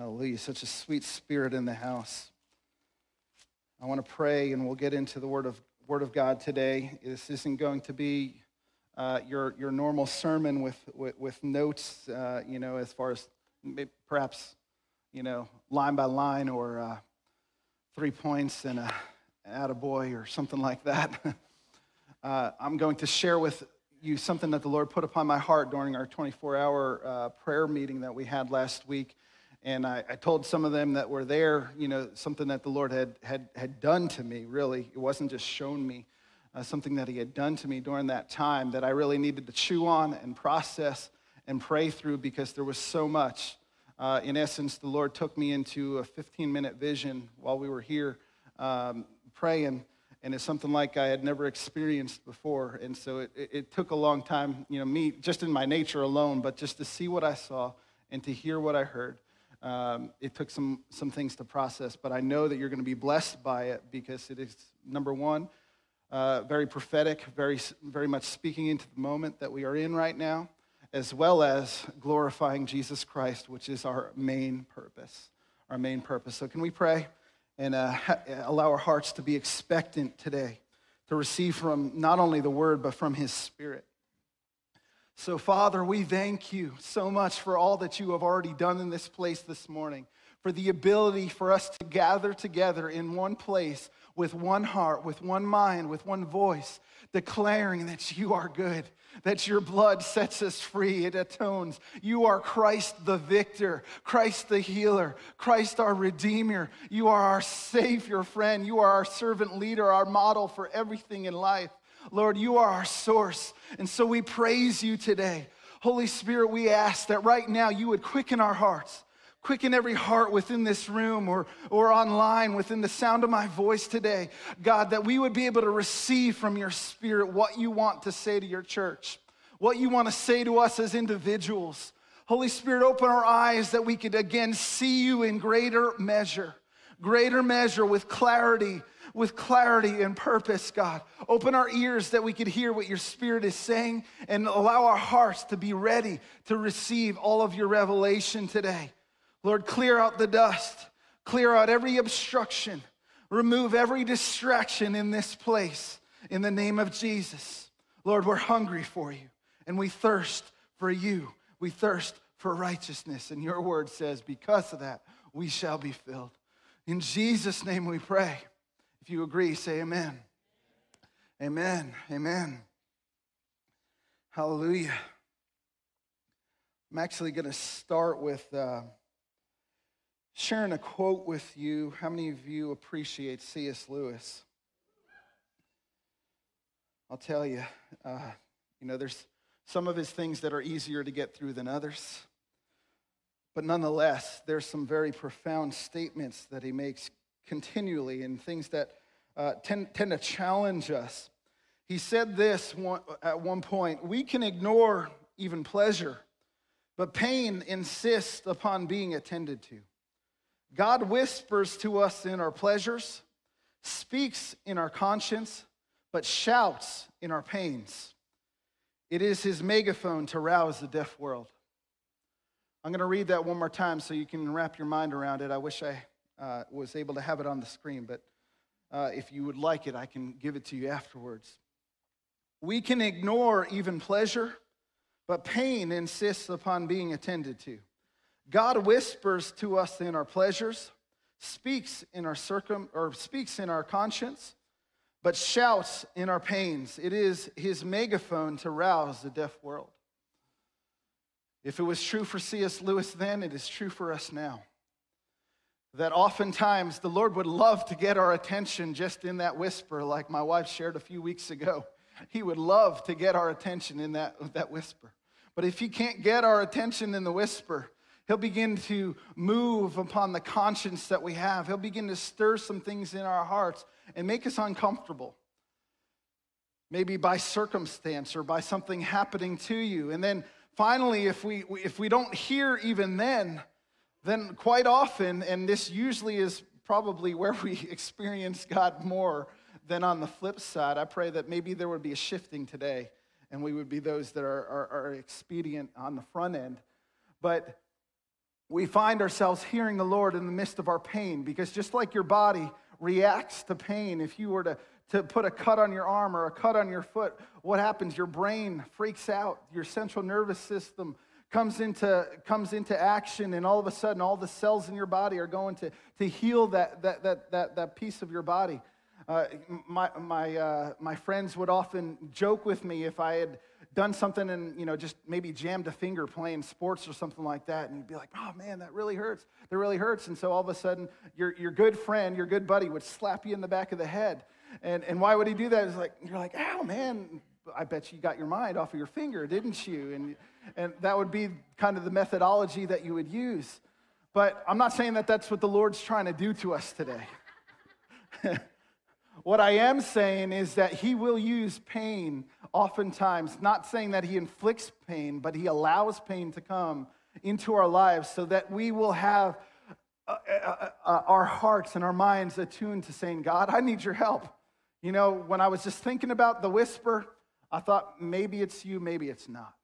Hallelujah. Such a sweet spirit in the house. I want to pray, and we'll get into the Word of, Word of God today. This isn't going to be uh, your, your normal sermon with, with, with notes, uh, you know, as far as perhaps, you know, line by line or uh, three points and a attaboy or something like that. Uh, I'm going to share with you something that the Lord put upon my heart during our 24 hour uh, prayer meeting that we had last week. And I, I, told some of them that were there, you know, something that the Lord had, had, had done to me, really. It wasn't just shown me, uh, something that He had done to me during that time that I really needed to chew on and process and pray through because there was so much. Uh, in essence, the Lord took me into a 15 minute vision while we were here um, praying and it's something like I had never experienced before. And so it, it, took a long time, you know, me just in my nature alone, but just to see what I saw and to hear what I heard. Um, it took some, some things to process, but I know that you're going to be blessed by it because it is, number one, uh, very prophetic, very, very much speaking into the moment that we are in right now, as well as glorifying Jesus Christ, which is our main purpose. Our main purpose. So, can we pray? and uh, allow our hearts to be expectant today to receive from not only the word, but from his spirit. So, Father, we thank you so much for all that you have already done in this place this morning, for the ability for us to gather together in one place with one heart, with one mind, with one voice, declaring that you are good, that your blood sets us free, it atones. You are Christ the victor, Christ the healer, Christ our redeemer. You are our savior friend. You are our servant leader, our model for everything in life. Lord, you are our source. And so we praise you today. Holy Spirit, we ask that right now you would quicken our hearts Quicken every heart within this room or, or online within the sound of my voice today, God, that we would be able to receive from your spirit what you want to say to your church, what you want to say to us as individuals. Holy Spirit, open our eyes that we could again see you in greater measure, greater measure with clarity, with clarity and purpose, God. Open our ears that we could hear what your Spirit is saying and allow our hearts to be ready to receive all of your revelation today. Lord, clear out the dust, clear out every obstruction, remove every distraction in this place in the name of Jesus. Lord, we're hungry for you and we thirst for you. We thirst for righteousness. And your word says, because of that, we shall be filled. In Jesus' name we pray. If you agree, say amen. Amen. Amen. Hallelujah. I'm actually going to start with. Uh, sharing a quote with you. How many of you appreciate C.S. Lewis? I'll tell you, uh, you know, there's some of his things that are easier to get through than others. But nonetheless, there's some very profound statements that he makes continually and things that uh, tend, tend to challenge us. He said this one, at one point We can ignore even pleasure, but pain insists upon being attended to. God whispers to us in our pleasures, speaks in our conscience, but shouts in our pains. It is his megaphone to rouse the deaf world. I'm going to read that one more time so you can wrap your mind around it. I wish I uh, was able to have it on the screen, but uh, if you would like it, I can give it to you afterwards. We can ignore even pleasure, but pain insists upon being attended to. God whispers to us in our pleasures, speaks in our circum or speaks in our conscience, but shouts in our pains. It is his megaphone to rouse the deaf world. If it was true for C.S. Lewis then, it is true for us now. That oftentimes the Lord would love to get our attention just in that whisper, like my wife shared a few weeks ago. He would love to get our attention in that, that whisper. But if he can't get our attention in the whisper, He'll begin to move upon the conscience that we have. He'll begin to stir some things in our hearts and make us uncomfortable. Maybe by circumstance or by something happening to you. And then finally, if we, if we don't hear even then, then quite often, and this usually is probably where we experience God more than on the flip side, I pray that maybe there would be a shifting today and we would be those that are, are, are expedient on the front end. But we find ourselves hearing the Lord in the midst of our pain because just like your body reacts to pain, if you were to, to put a cut on your arm or a cut on your foot, what happens? Your brain freaks out, your central nervous system comes into, comes into action, and all of a sudden, all the cells in your body are going to, to heal that, that, that, that, that piece of your body. Uh, my, my, uh, my friends would often joke with me if I had done something and, you know, just maybe jammed a finger playing sports or something like that, and you'd be like, oh man, that really hurts. That really hurts. And so all of a sudden, your, your good friend, your good buddy would slap you in the back of the head. And, and why would he do that? It's like, you're like, ow, man, I bet you got your mind off of your finger, didn't you? And, and that would be kind of the methodology that you would use. But I'm not saying that that's what the Lord's trying to do to us today. what I am saying is that He will use pain oftentimes, not saying that He inflicts pain, but He allows pain to come into our lives so that we will have uh, uh, uh, our hearts and our minds attuned to saying, God, I need your help. You know, when I was just thinking about the whisper, I thought maybe it's you, maybe it's not.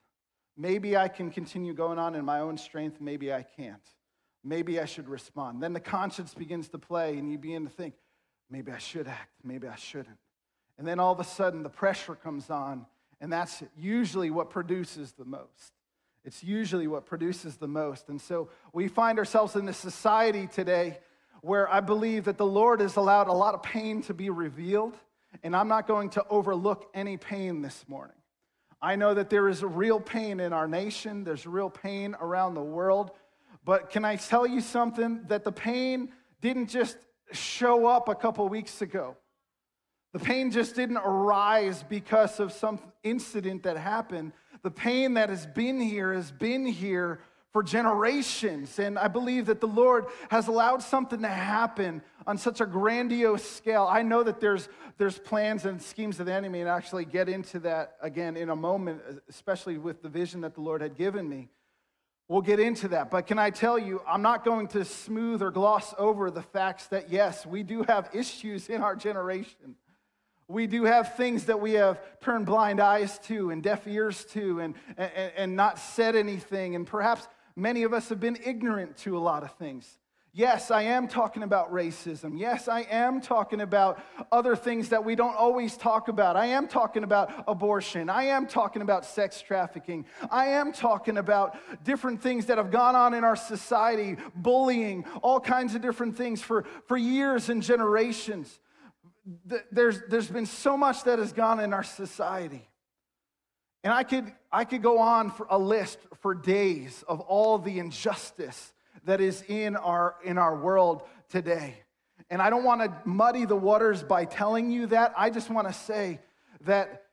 Maybe I can continue going on in my own strength, maybe I can't. Maybe I should respond. Then the conscience begins to play, and you begin to think, maybe I should act, maybe I shouldn't. And then all of a sudden, the pressure comes on, and that's usually what produces the most. It's usually what produces the most. And so we find ourselves in a society today where I believe that the Lord has allowed a lot of pain to be revealed, and I'm not going to overlook any pain this morning. I know that there is a real pain in our nation, there's real pain around the world. But can I tell you something? That the pain didn't just show up a couple weeks ago. The pain just didn't arise because of some incident that happened. The pain that has been here has been here for generations. And I believe that the Lord has allowed something to happen on such a grandiose scale. I know that there's, there's plans and schemes of the enemy, and actually get into that again in a moment, especially with the vision that the Lord had given me. We'll get into that. But can I tell you, I'm not going to smooth or gloss over the facts that, yes, we do have issues in our generation. We do have things that we have turned blind eyes to and deaf ears to and, and, and not said anything. And perhaps Many of us have been ignorant to a lot of things. Yes, I am talking about racism. Yes, I am talking about other things that we don't always talk about. I am talking about abortion. I am talking about sex trafficking. I am talking about different things that have gone on in our society, bullying, all kinds of different things for, for years and generations. There's, there's been so much that has gone in our society. And I could, I could go on for a list for days of all the injustice that is in our, in our world today. And I don't want to muddy the waters by telling you that. I just want to say that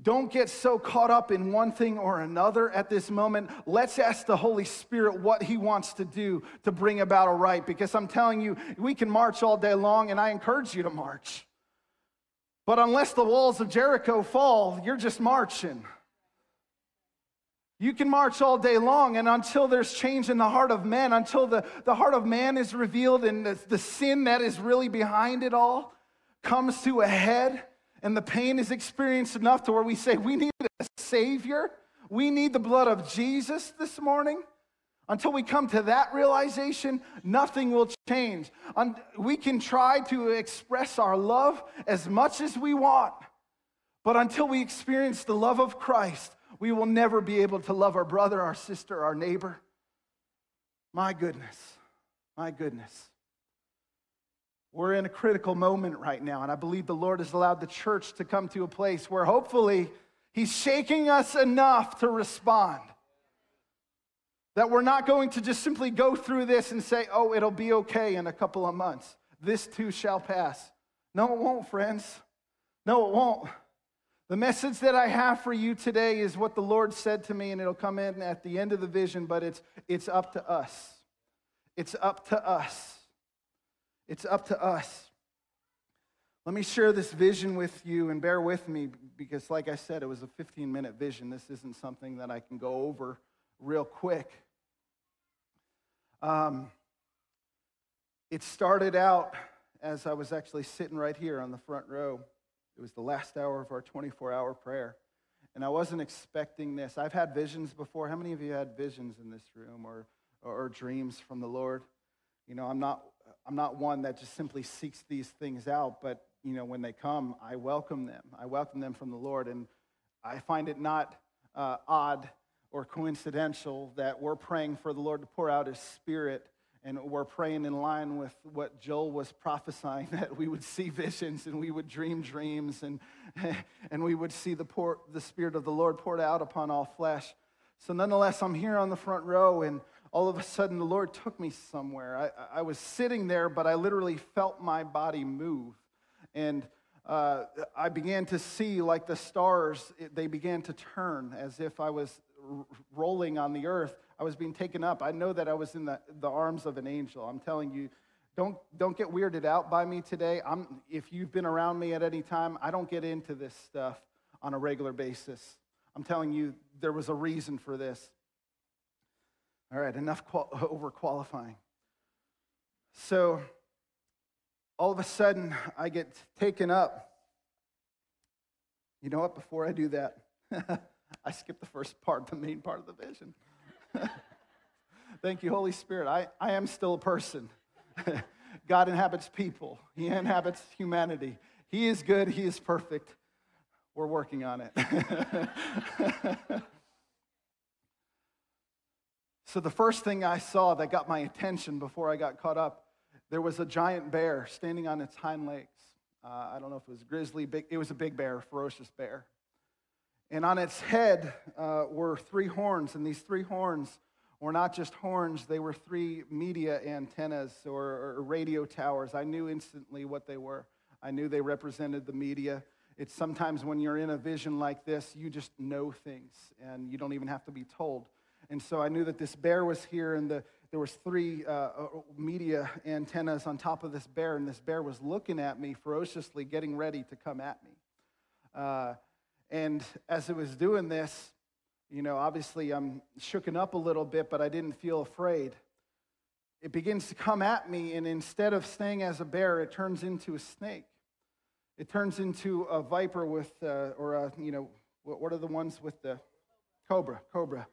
don't get so caught up in one thing or another at this moment. Let's ask the Holy Spirit what He wants to do to bring about a right. Because I'm telling you, we can march all day long, and I encourage you to march. But unless the walls of Jericho fall, you're just marching. You can march all day long, and until there's change in the heart of man, until the, the heart of man is revealed and the, the sin that is really behind it all comes to a head, and the pain is experienced enough to where we say, We need a Savior. We need the blood of Jesus this morning. Until we come to that realization, nothing will change. We can try to express our love as much as we want, but until we experience the love of Christ, we will never be able to love our brother, our sister, our neighbor. My goodness, my goodness. We're in a critical moment right now, and I believe the Lord has allowed the church to come to a place where hopefully He's shaking us enough to respond. That we're not going to just simply go through this and say, oh, it'll be okay in a couple of months. This too shall pass. No, it won't, friends. No, it won't. The message that I have for you today is what the Lord said to me, and it'll come in at the end of the vision, but it's, it's up to us. It's up to us. It's up to us. Let me share this vision with you and bear with me because, like I said, it was a 15 minute vision. This isn't something that I can go over real quick. Um, it started out as I was actually sitting right here on the front row. It was the last hour of our 24 hour prayer. And I wasn't expecting this. I've had visions before. How many of you had visions in this room or or, or dreams from the Lord. You know, I'm not, I'm not one that just simply seeks these things out, but, you know, when they come, I welcome them. I welcome them from the Lord. And I find it not uh, odd or coincidental that we're praying for the Lord to pour out his spirit and we're praying in line with what Joel was prophesying that we would see visions and we would dream dreams and, and we would see the, pour, the Spirit of the Lord poured out upon all flesh. So, nonetheless, I'm here on the front row, and all of a sudden the Lord took me somewhere. I, I was sitting there, but I literally felt my body move. And uh, I began to see, like the stars, they began to turn as if I was rolling on the earth. I was being taken up. I know that I was in the, the arms of an angel. I'm telling you, don't, don't get weirded out by me today. I'm, if you've been around me at any time, I don't get into this stuff on a regular basis. I'm telling you, there was a reason for this. All right, enough qual- over qualifying. So, all of a sudden, I get taken up. You know what? Before I do that, I skip the first part, the main part of the vision. Thank you, Holy Spirit. I, I am still a person. God inhabits people, He inhabits humanity. He is good, He is perfect. We're working on it. so, the first thing I saw that got my attention before I got caught up, there was a giant bear standing on its hind legs. Uh, I don't know if it was grizzly, big, it was a big bear, ferocious bear. And on its head uh, were three horns, and these three horns were not just horns, they were three media antennas or, or, radio towers. I knew instantly what they were. I knew they represented the media. It's sometimes when you're in a vision like this, you just know things, and you don't even have to be told. And so I knew that this bear was here, and the, there was three uh, uh media antennas on top of this bear, and this bear was looking at me ferociously, getting ready to come at me. Uh, and as it was doing this, you know, obviously I'm shooken up a little bit, but I didn't feel afraid. It begins to come at me, and instead of staying as a bear, it turns into a snake. It turns into a viper with, uh, or a, you know, what are the ones with the cobra? Cobra.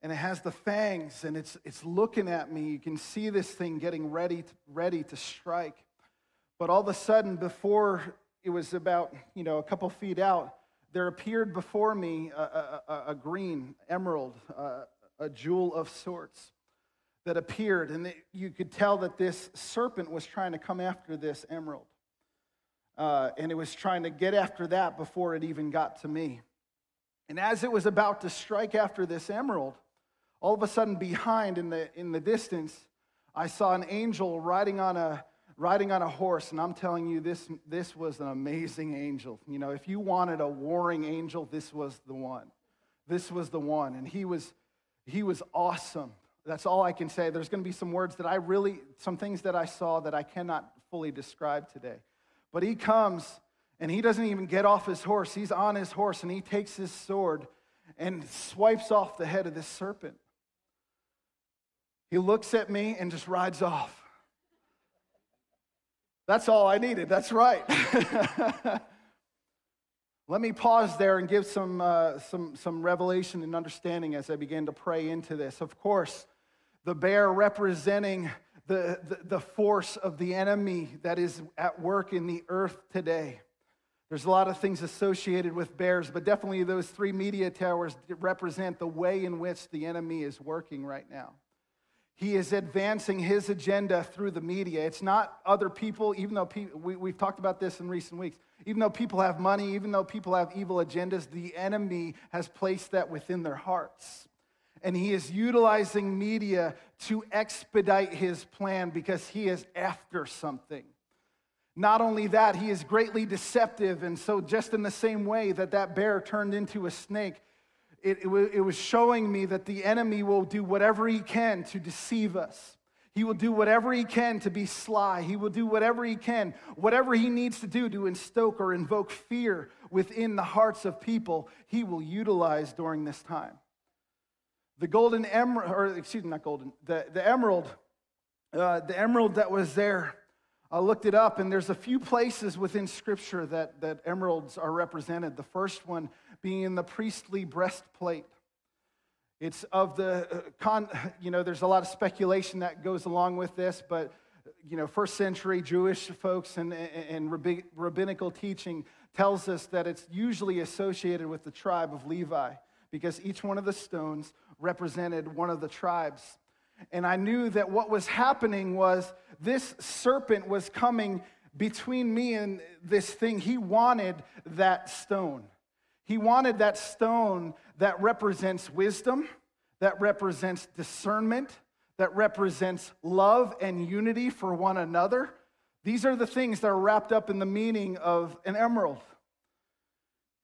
And it has the fangs, and it's, it's looking at me. You can see this thing getting ready to, ready to strike. But all of a sudden, before it was about, you know, a couple feet out, there appeared before me a, a, a green emerald, uh, a jewel of sorts that appeared. And you could tell that this serpent was trying to come after this emerald. Uh, and it was trying to get after that before it even got to me. And as it was about to strike after this emerald, all of a sudden behind in the, in the distance, I saw an angel riding on a, riding on a horse, and I'm telling you, this, this was an amazing angel. You know, if you wanted a warring angel, this was the one. This was the one. And he was, he was awesome. That's all I can say. There's going to be some words that I really, some things that I saw that I cannot fully describe today. But he comes and he doesn't even get off his horse. He's on his horse and he takes his sword and swipes off the head of this serpent. He looks at me and just rides off. That's all I needed. That's right. Let me pause there and give some, uh, some, some revelation and understanding as I begin to pray into this. Of course, the bear representing the, the, the force of the enemy that is at work in the earth today. There's a lot of things associated with bears, but definitely those three media towers represent the way in which the enemy is working right now. He is advancing his agenda through the media. It's not other people, even though people, we, we've talked about this in recent weeks. Even though people have money, even though people have evil agendas, the enemy has placed that within their hearts. And he is utilizing media to expedite his plan because he is after something. Not only that, he is greatly deceptive. And so, just in the same way that that bear turned into a snake, it, it, it was showing me that the enemy will do whatever he can to deceive us. He will do whatever he can to be sly. He will do whatever he can, whatever he needs to do to instoke or invoke fear within the hearts of people, he will utilize during this time. The golden emerald, or excuse me, not golden, the, the emerald, uh, the emerald that was there, I looked it up, and there's a few places within Scripture that, that emeralds are represented. The first one being in the priestly breastplate. It's of the uh, con, you know, there's a lot of speculation that goes along with this, but, you know, first century Jewish folks and, and rabbinical teaching tells us that it's usually associated with the tribe of Levi because each one of the stones represented one of the tribes. And I knew that what was happening was this serpent was coming between me and this thing. He wanted that stone. He wanted that stone that represents wisdom, that represents discernment, that represents love and unity for one another. These are the things that are wrapped up in the meaning of an emerald.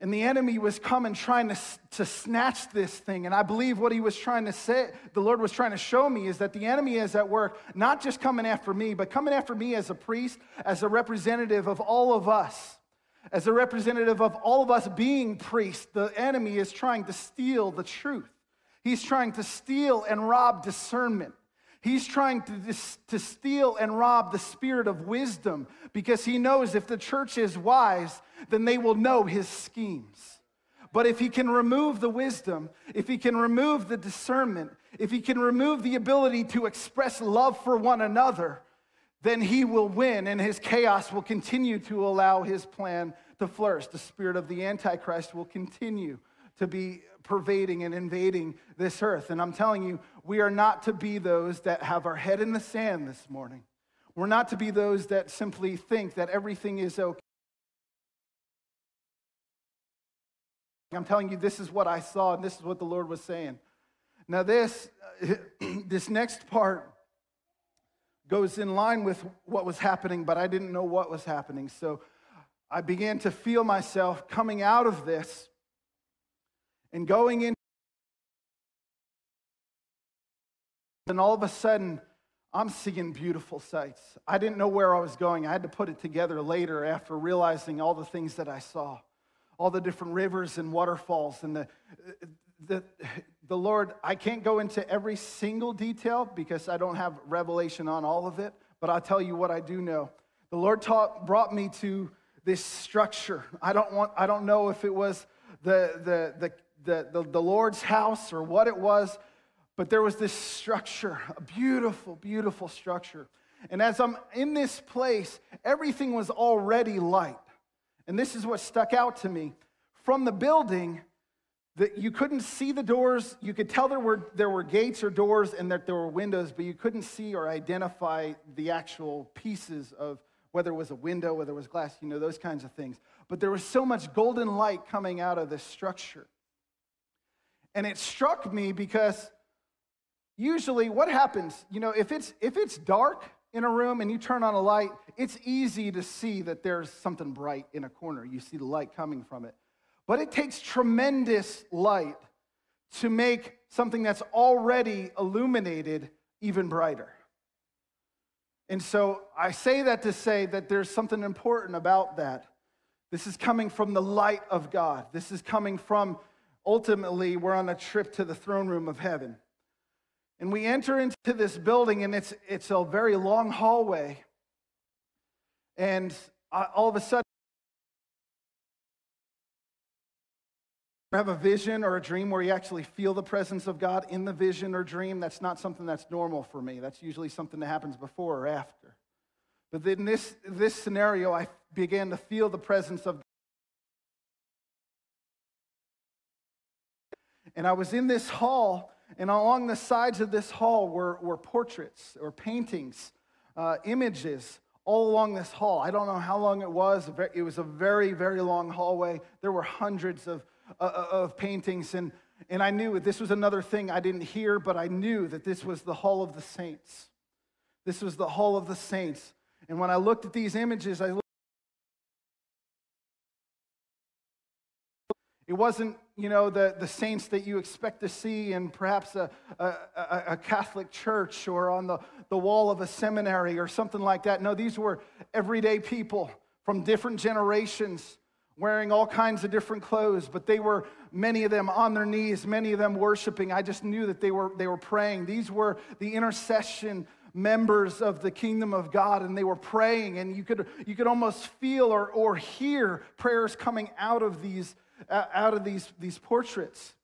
And the enemy was coming trying to, to snatch this thing. And I believe what he was trying to say, the Lord was trying to show me, is that the enemy is at work, not just coming after me, but coming after me as a priest, as a representative of all of us. As a representative of all of us being priests, the enemy is trying to steal the truth. He's trying to steal and rob discernment. He's trying to, to steal and rob the spirit of wisdom because he knows if the church is wise, then they will know his schemes. But if he can remove the wisdom, if he can remove the discernment, if he can remove the ability to express love for one another, then he will win and his chaos will continue to allow his plan to flourish. The spirit of the Antichrist will continue to be pervading and invading this earth. And I'm telling you, we are not to be those that have our head in the sand this morning. We're not to be those that simply think that everything is okay. I'm telling you, this is what I saw, and this is what the Lord was saying. Now, this, this next part goes in line with what was happening, but I didn't know what was happening. So I began to feel myself coming out of this and going in. And all of a sudden, I'm seeing beautiful sights. I didn't know where I was going. I had to put it together later after realizing all the things that I saw, all the different rivers and waterfalls. And the, the, the Lord, I can't go into every single detail because I don't have revelation on all of it, but I'll tell you what I do know. The Lord taught, brought me to this structure. I don't, want, I don't know if it was the, the, the the, the, the Lord's house or what it was, but there was this structure, a beautiful, beautiful structure. And as I'm in this place, everything was already light. And this is what stuck out to me. From the building, that you couldn't see the doors. You could tell there were, there were gates or doors and that there were windows, but you couldn't see or identify the actual pieces of whether it was a window, whether it was glass, you know, those kinds of things. But there was so much golden light coming out of this structure. And it struck me because usually what happens, you know, if it's if it's dark in a room and you turn on a light, it's easy to see that there's something bright in a corner. You see the light coming from it. But it takes tremendous light to make something that's already illuminated even brighter. And so I say that to say that there's something important about that. This is coming from the light of God. This is coming from ultimately, we're on a trip to the throne room of heaven. And we enter into this building, and it's, it's a very long hallway. And uh, all of a sudden, have a vision or a dream where you actually feel the presence of God in the vision or dream, that's not something that's normal for me. That's usually something that happens before or after. But in this, this scenario, I began to feel the presence of And I was in this hall, and along the sides of this hall were, were portraits or paintings, uh, images all along this hall. I don't know how long it was. It was a very, very long hallway. There were hundreds of, uh, uh, of paintings, and, and I knew this was another thing I didn't hear, but I knew that this was the Hall of the Saints. This was the Hall of the Saints. And when I looked at these images, I It wasn't, you know, the, the saints that you expect to see in perhaps a, a, a, Catholic church or on the, the wall of a seminary or something like that. No, these were everyday people from different generations wearing all kinds of different clothes, but they were, many of them on their knees, many of them worshiping. I just knew that they were, they were praying. These were the intercession members of the kingdom of God, and they were praying, and you could, you could almost feel or, or hear prayers coming out of these out of these, these portraits.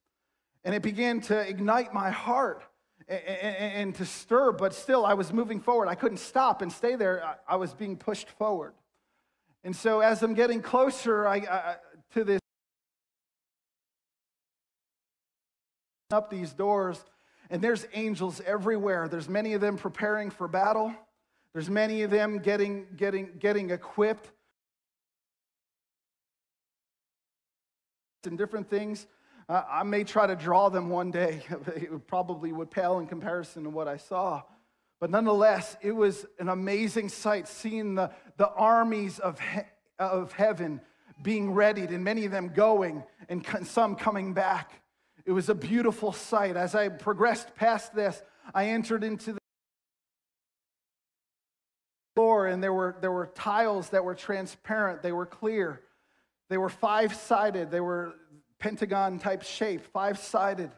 And it began to ignite my heart and, and to stir, but still I was moving forward. I couldn't stop and stay there. I, was being pushed forward. And so as I'm getting closer I, I, to this, up these doors, and there's angels everywhere. There's many of them preparing for battle. There's many of them getting, getting, getting equipped and different things. Uh, I may try to draw them one day. it probably would pale in comparison to what I saw. But nonetheless, it was an amazing sight seeing the, the armies of, he, of heaven being readied and many of them going and some coming back. It was a beautiful sight. As I progressed past this, I entered into the floor and there were, there were tiles that were transparent, they were clear. They were five sided, they were pentagon type shape, five sided,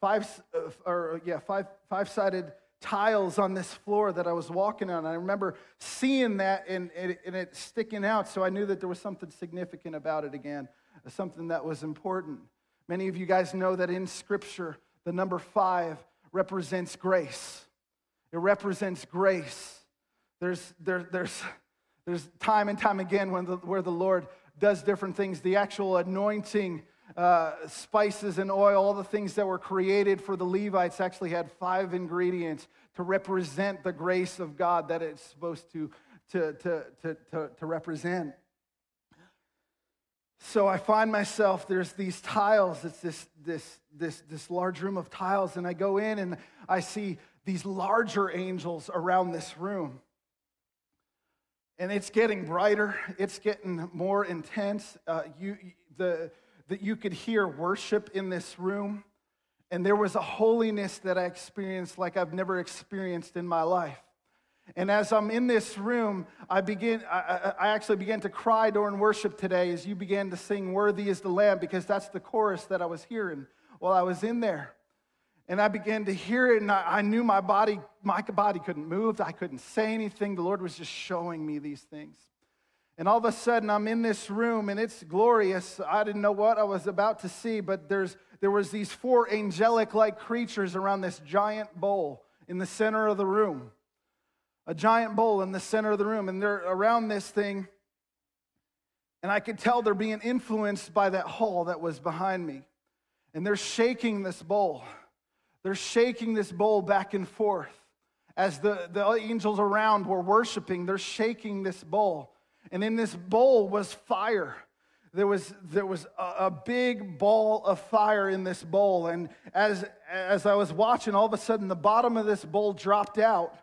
five, uh, or yeah, five, five sided tiles on this floor that I was walking on. I remember seeing that and, and, and it sticking out, so I knew that there was something significant about it again, something that was important. Many of you guys know that in Scripture, the number five represents grace. It represents grace. There's, there, there's, there's time and time again when the, where the Lord does different things. The actual anointing uh, spices and oil, all the things that were created for the Levites actually had five ingredients to represent the grace of God that it's supposed to, to, to, to, to, to represent. So I find myself, there's these tiles, it's this, this, this, this large room of tiles, and I go in and I see these larger angels around this room. And it's getting brighter, it's getting more intense. Uh, you, the, that you could hear worship in this room. And there was a holiness that I experienced like I've never experienced in my life. And as I'm in this room, I begin, I, I, actually began to cry during worship today as you began to sing Worthy is the Lamb, because that's the chorus that I was hearing while I was in there. And I began to hear it, and I, I knew my body, my body couldn't move. I couldn't say anything. The Lord was just showing me these things. And all of a sudden, I'm in this room and it's glorious. I didn't know what I was about to see, but there's, there was these four angelic-like creatures around this giant bowl in the center of the room. A giant bowl in the center of the room. And they're around this thing. And I could tell they're being influenced by that hall that was behind me. And they're shaking this bowl. They're shaking this bowl back and forth. As the, the angels around were worshiping, they're shaking this bowl. And in this bowl was fire. There was, there was a, a, big ball of fire in this bowl. And as, as I was watching, all of a sudden the bottom of this bowl dropped out.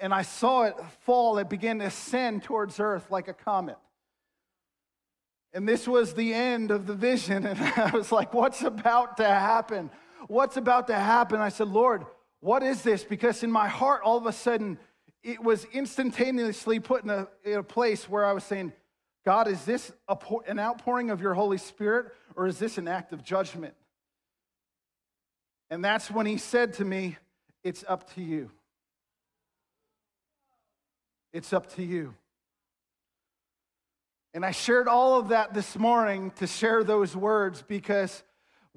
And I saw it fall. It began to ascend towards earth like a comet. And this was the end of the vision. And I was like, what's about to happen? What's about to happen? I said, Lord, what is this? Because in my heart, all of a sudden, it was instantaneously put in a, in a place where I was saying, God, is this a, an outpouring of your Holy Spirit or is this an act of judgment? And that's when he said to me, It's up to you. It's up to you. And I shared all of that this morning to share those words because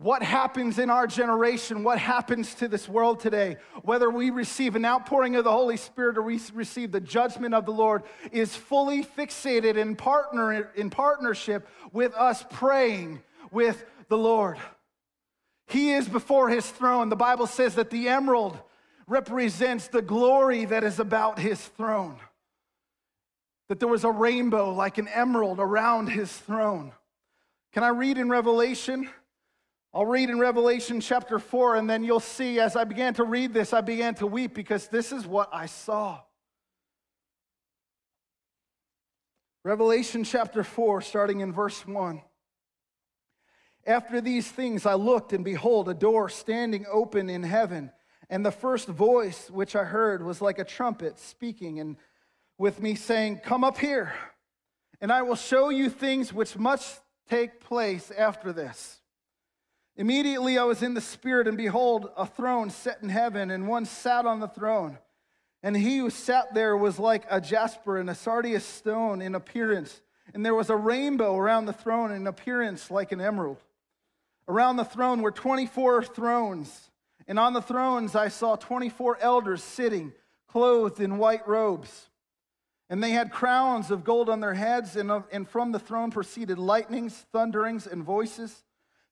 what happens in our generation, what happens to this world today, whether we receive an outpouring of the Holy Spirit or we receive the judgment of the Lord, is fully fixated in, partner, in partnership with us praying with the Lord. He is before his throne. The Bible says that the emerald represents the glory that is about his throne. That there was a rainbow like an emerald around his throne. Can I read in Revelation? I'll read in Revelation chapter 4, and then you'll see as I began to read this, I began to weep because this is what I saw. Revelation chapter 4, starting in verse 1. After these things I looked, and behold, a door standing open in heaven. And the first voice which I heard was like a trumpet speaking and with me, saying, Come up here, and I will show you things which must take place after this. Immediately I was in the Spirit, and behold, a throne set in heaven, and one sat on the throne. And he who sat there was like a jasper and a sardius stone in appearance. And there was a rainbow around the throne in appearance like an emerald. Around the throne were 24 thrones, and on the thrones I saw 24 elders sitting, clothed in white robes. And they had crowns of gold on their heads, and, from the throne proceeded lightnings, thunderings, and voices.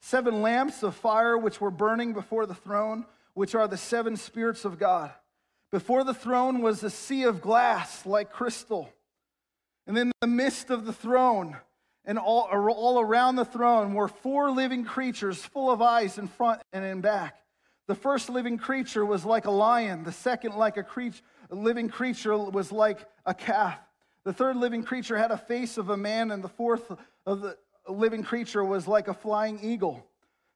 Seven lamps of fire which were burning before the throne, which are the seven spirits of God. Before the throne was a sea of glass like crystal. And in the midst of the throne, and all, all around the throne were four living creatures full of eyes in front and in back. The first living creature was like a lion, the second, like a, creature, a living creature, was like a calf. The third living creature had a face of a man, and the fourth of the living creature was like a flying eagle.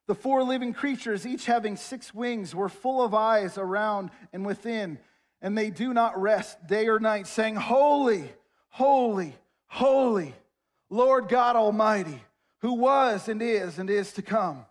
The four living creatures, each having six wings, were full of eyes around and within, and they do not rest day or night, saying, Holy, holy, holy Lord God Almighty, who was and is and is to come.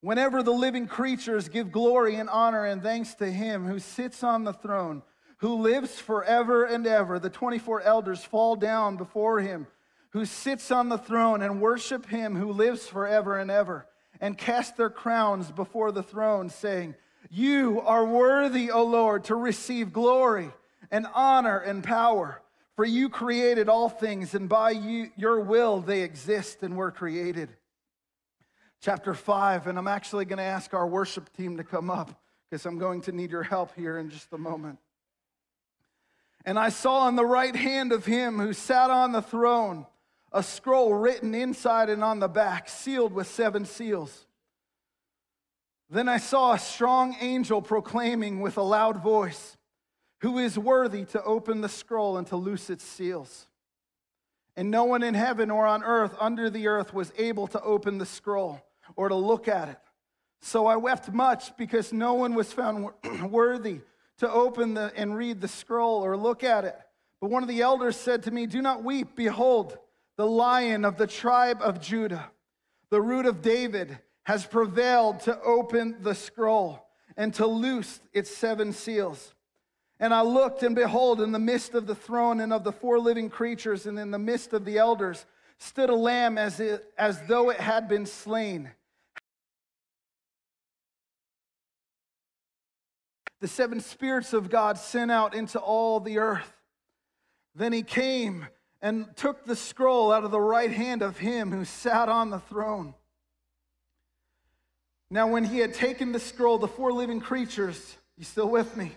Whenever the living creatures give glory and honor and thanks to him who sits on the throne, who lives forever and ever, the 24 elders fall down before him who sits on the throne and worship him who lives forever and ever, and cast their crowns before the throne, saying, You are worthy, O Lord, to receive glory and honor and power. For you created all things, and by you, your will they exist and were created. Chapter 5, and I'm actually going to ask our worship team to come up because I'm going to need your help here in just a moment. And I saw on the right hand of him who sat on the throne a scroll written inside and on the back, sealed with seven seals. Then I saw a strong angel proclaiming with a loud voice, who is worthy to open the scroll and to loose its seals. And no one in heaven or on earth under the earth was able to open the scroll or to look at it. So I wept much because no one was found worthy to open the, and read the scroll or look at it. But one of the elders said to me, Do not weep. Behold, the lion of the tribe of Judah, the root of David, has prevailed to open the scroll and to loose its seven seals. And I looked, and behold, in the midst of the throne and of the four living creatures, and in the midst of the elders, stood a lamb as, it, as though it had been slain. The seven spirits of God sent out into all the earth. Then he came and took the scroll out of the right hand of him who sat on the throne. Now, when he had taken the scroll, the four living creatures, you still with me?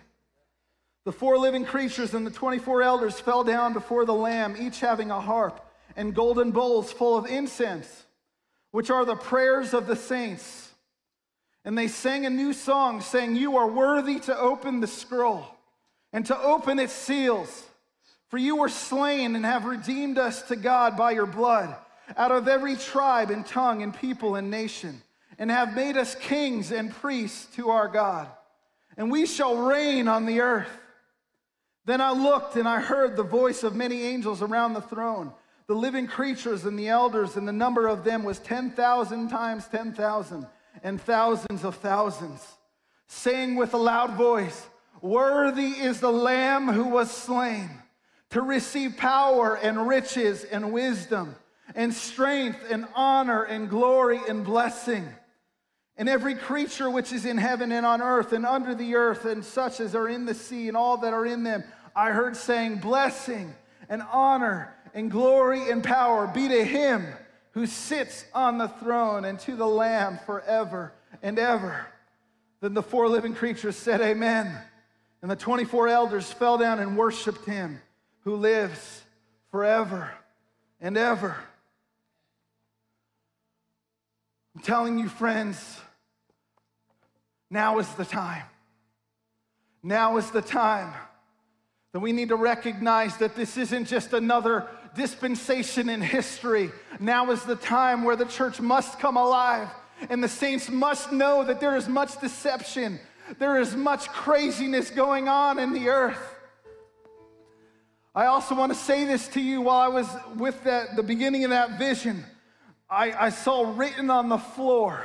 The four living creatures and the 24 elders fell down before the Lamb, each having a harp and golden bowls full of incense, which are the prayers of the saints. And they sang a new song, saying, You are worthy to open the scroll and to open its seals. For you were slain and have redeemed us to God by your blood out of every tribe and tongue and people and nation, and have made us kings and priests to our God. And we shall reign on the earth. Then I looked and I heard the voice of many angels around the throne, the living creatures and the elders, and the number of them was 10,000 times 10,000 and thousands of thousands, saying with a loud voice, Worthy is the Lamb who was slain to receive power and riches and wisdom and strength and honor and glory and blessing. And every creature which is in heaven and on earth and under the earth, and such as are in the sea and all that are in them, I heard saying, Blessing and honor and glory and power be to him who sits on the throne and to the Lamb forever and ever. Then the four living creatures said, Amen. And the 24 elders fell down and worshiped him who lives forever and ever. I'm telling you, friends, now is the time. Now is the time that we need to recognize that this isn't just another dispensation in history. Now is the time where the church must come alive and the saints must know that there is much deception, there is much craziness going on in the earth. I also want to say this to you while I was with that, the beginning of that vision. I, I saw written on the floor,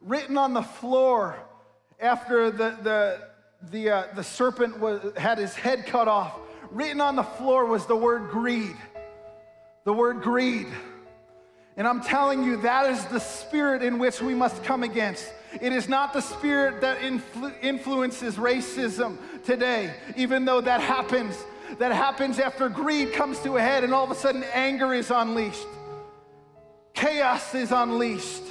written on the floor after the, the, the, uh, the serpent was, had his head cut off, written on the floor was the word greed. The word greed. And I'm telling you, that is the spirit in which we must come against. It is not the spirit that influ- influences racism today, even though that happens. That happens after greed comes to a head and all of a sudden anger is unleashed. Chaos is unleashed.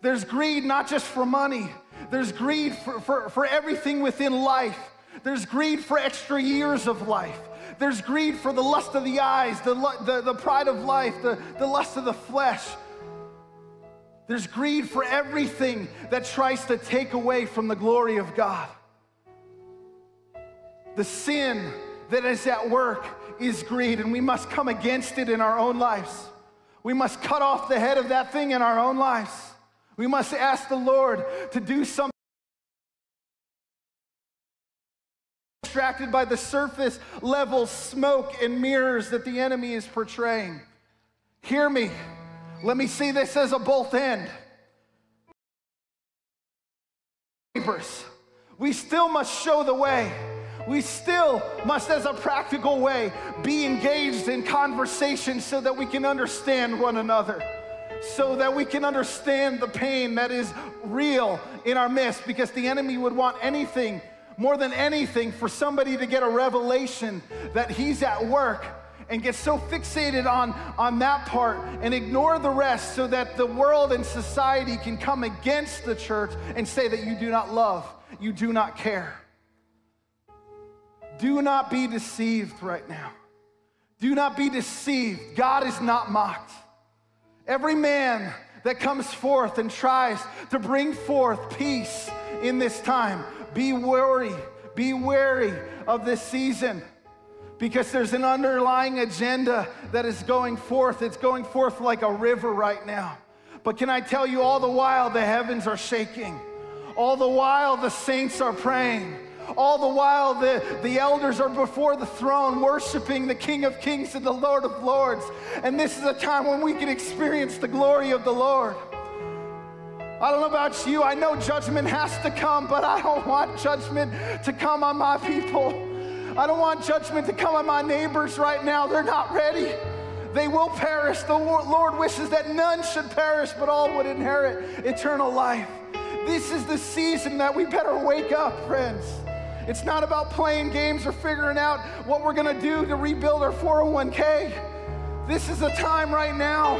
There's greed not just for money, there's greed for, for, for everything within life. There's greed for extra years of life. There's greed for the lust of the eyes, the, the, the pride of life, the, the lust of the flesh. There's greed for everything that tries to take away from the glory of God. The sin that is at work is greed, and we must come against it in our own lives. We must cut off the head of that thing in our own lives. We must ask the Lord to do something. Distracted by the surface level smoke and mirrors that the enemy is portraying. Hear me. Let me see this as a both end. We still must show the way. We still must, as a practical way, be engaged in conversation so that we can understand one another, so that we can understand the pain that is real in our midst, because the enemy would want anything, more than anything, for somebody to get a revelation that he's at work and get so fixated on, on that part and ignore the rest so that the world and society can come against the church and say that you do not love, you do not care. Do not be deceived right now. Do not be deceived. God is not mocked. Every man that comes forth and tries to bring forth peace in this time, be wary, be wary of this season because there's an underlying agenda that is going forth. It's going forth like a river right now. But can I tell you, all the while the heavens are shaking, all the while the saints are praying. All the while, the, the elders are before the throne worshiping the King of Kings and the Lord of Lords. And this is a time when we can experience the glory of the Lord. I don't know about you, I know judgment has to come, but I don't want judgment to come on my people. I don't want judgment to come on my neighbors right now. They're not ready. They will perish. The Lord wishes that none should perish, but all would inherit eternal life. This is the season that we better wake up, friends. It's not about playing games or figuring out what we're going to do to rebuild our 401k. This is a time right now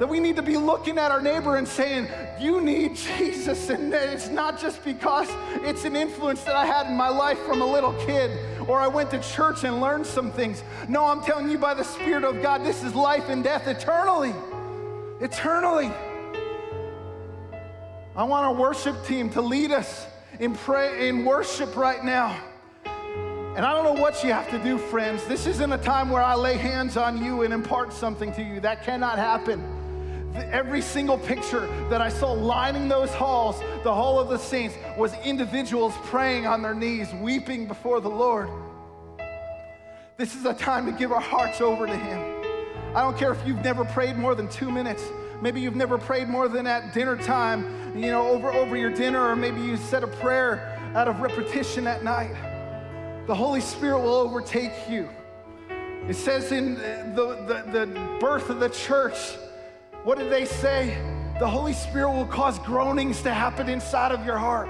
that we need to be looking at our neighbor and saying, You need Jesus. And it's not just because it's an influence that I had in my life from a little kid or I went to church and learned some things. No, I'm telling you by the Spirit of God, this is life and death eternally. Eternally. I want our worship team to lead us in pray in worship right now. And I don't know what you have to do, friends. This isn't a time where I lay hands on you and impart something to you. That cannot happen every single picture that I saw lining those halls, the Hall of the Saints, was individuals praying on their knees, weeping before the Lord. This is a time to give our hearts over to Him. I don't care if you've never prayed more than two minutes. Maybe you've never prayed more than at dinner time, you know, over, over your dinner, or maybe you said a prayer out of repetition at night. The Holy Spirit will overtake you. It says in the, the, the birth of the church, what did they say? The Holy Spirit will cause groanings to happen inside of your heart.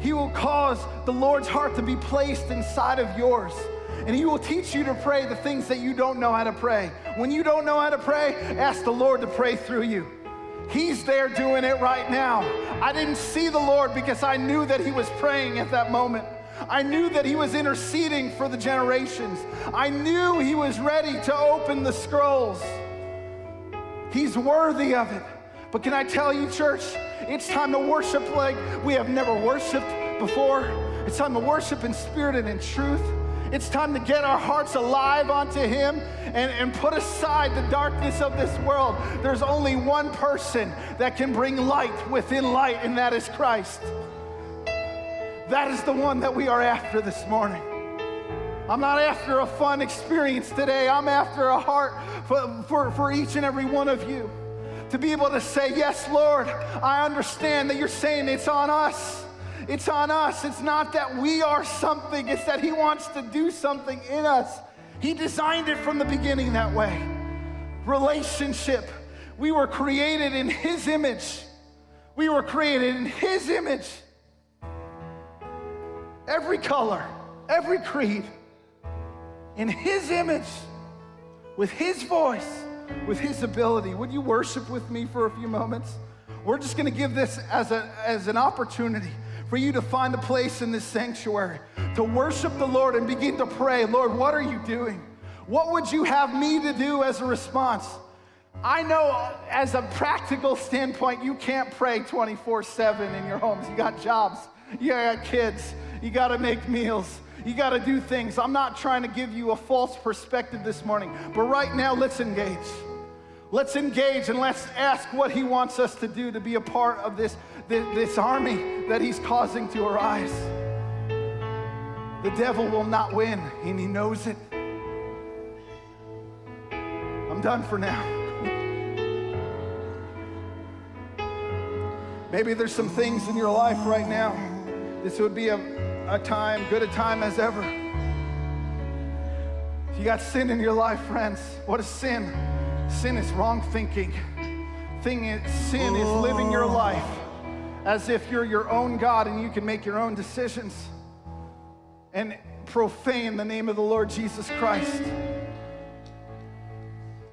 He will cause the Lord's heart to be placed inside of yours. And He will teach you to pray the things that you don't know how to pray. When you don't know how to pray, ask the Lord to pray through you. He's there doing it right now. I didn't see the Lord because I knew that He was praying at that moment. I knew that He was interceding for the generations. I knew He was ready to open the scrolls. He's worthy of it. But can I tell you, church, it's time to worship like we have never worshiped before. It's time to worship in spirit and in truth. It's time to get our hearts alive onto Him and, and put aside the darkness of this world. There's only one person that can bring light within light, and that is Christ. That is the one that we are after this morning. I'm not after a fun experience today. I'm after a heart for, for, for each and every one of you to be able to say, Yes, Lord, I understand that you're saying it's on us. It's on us. It's not that we are something, it's that He wants to do something in us. He designed it from the beginning that way. Relationship, we were created in His image. We were created in His image. Every color, every creed, in His image, with His voice, with His ability. Would you worship with me for a few moments? We're just going to give this as, a, as an opportunity for you to find a place in this sanctuary to worship the Lord and begin to pray, Lord, what are you doing? What would you have me to do as a response? I know uh, as a practical standpoint, you can't pray 24 7 in your homes. You got jobs, you got kids, you got to make meals. You got to do things. I'm not trying to give you a false perspective this morning, but right now, let's engage. Let's engage and let's ask what He wants us to do to be a part of this, this, this army that He's causing to arise. The devil will not win, and He knows it. I'm done for now. Maybe there's some things in your life right now. This would be a, a time, good a time as ever. If you got sin in your life, friends, what is sin? Sin is wrong thinking. Thing is, sin is oh. living your life as if you're your own God and you can make your own decisions and profane the name of the Lord Jesus Christ.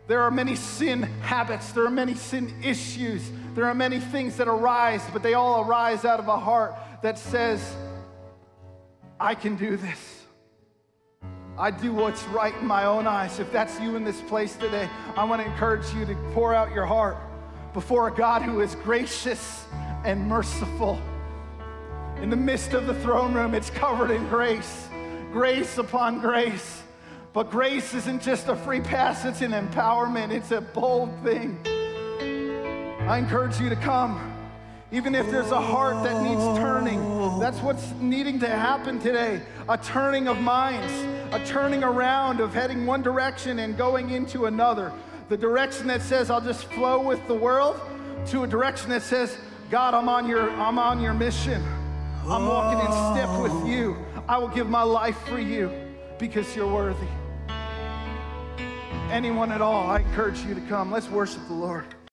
There are many sin habits, there are many sin issues there are many things that arise, but they all arise out of a heart that says, I can do this. I do what's right in my own eyes. If that's you in this place today, I want to encourage you to pour out your heart before a God who is gracious and merciful. In the midst of the throne room, it's covered in grace, grace upon grace. But grace isn't just a free pass, it's an empowerment, it's a bold thing. I encourage you to come. Even if there's a heart that needs turning, that's what's needing to happen today. A turning of minds, a turning around of heading one direction and going into another. The direction that says, I'll just flow with the world, to a direction that says, God, I'm on your, I'm on your mission. I'm walking in step with oh. you. I will give my life for you because you're worthy. Anyone at all, I encourage you to come. Let's worship the Lord.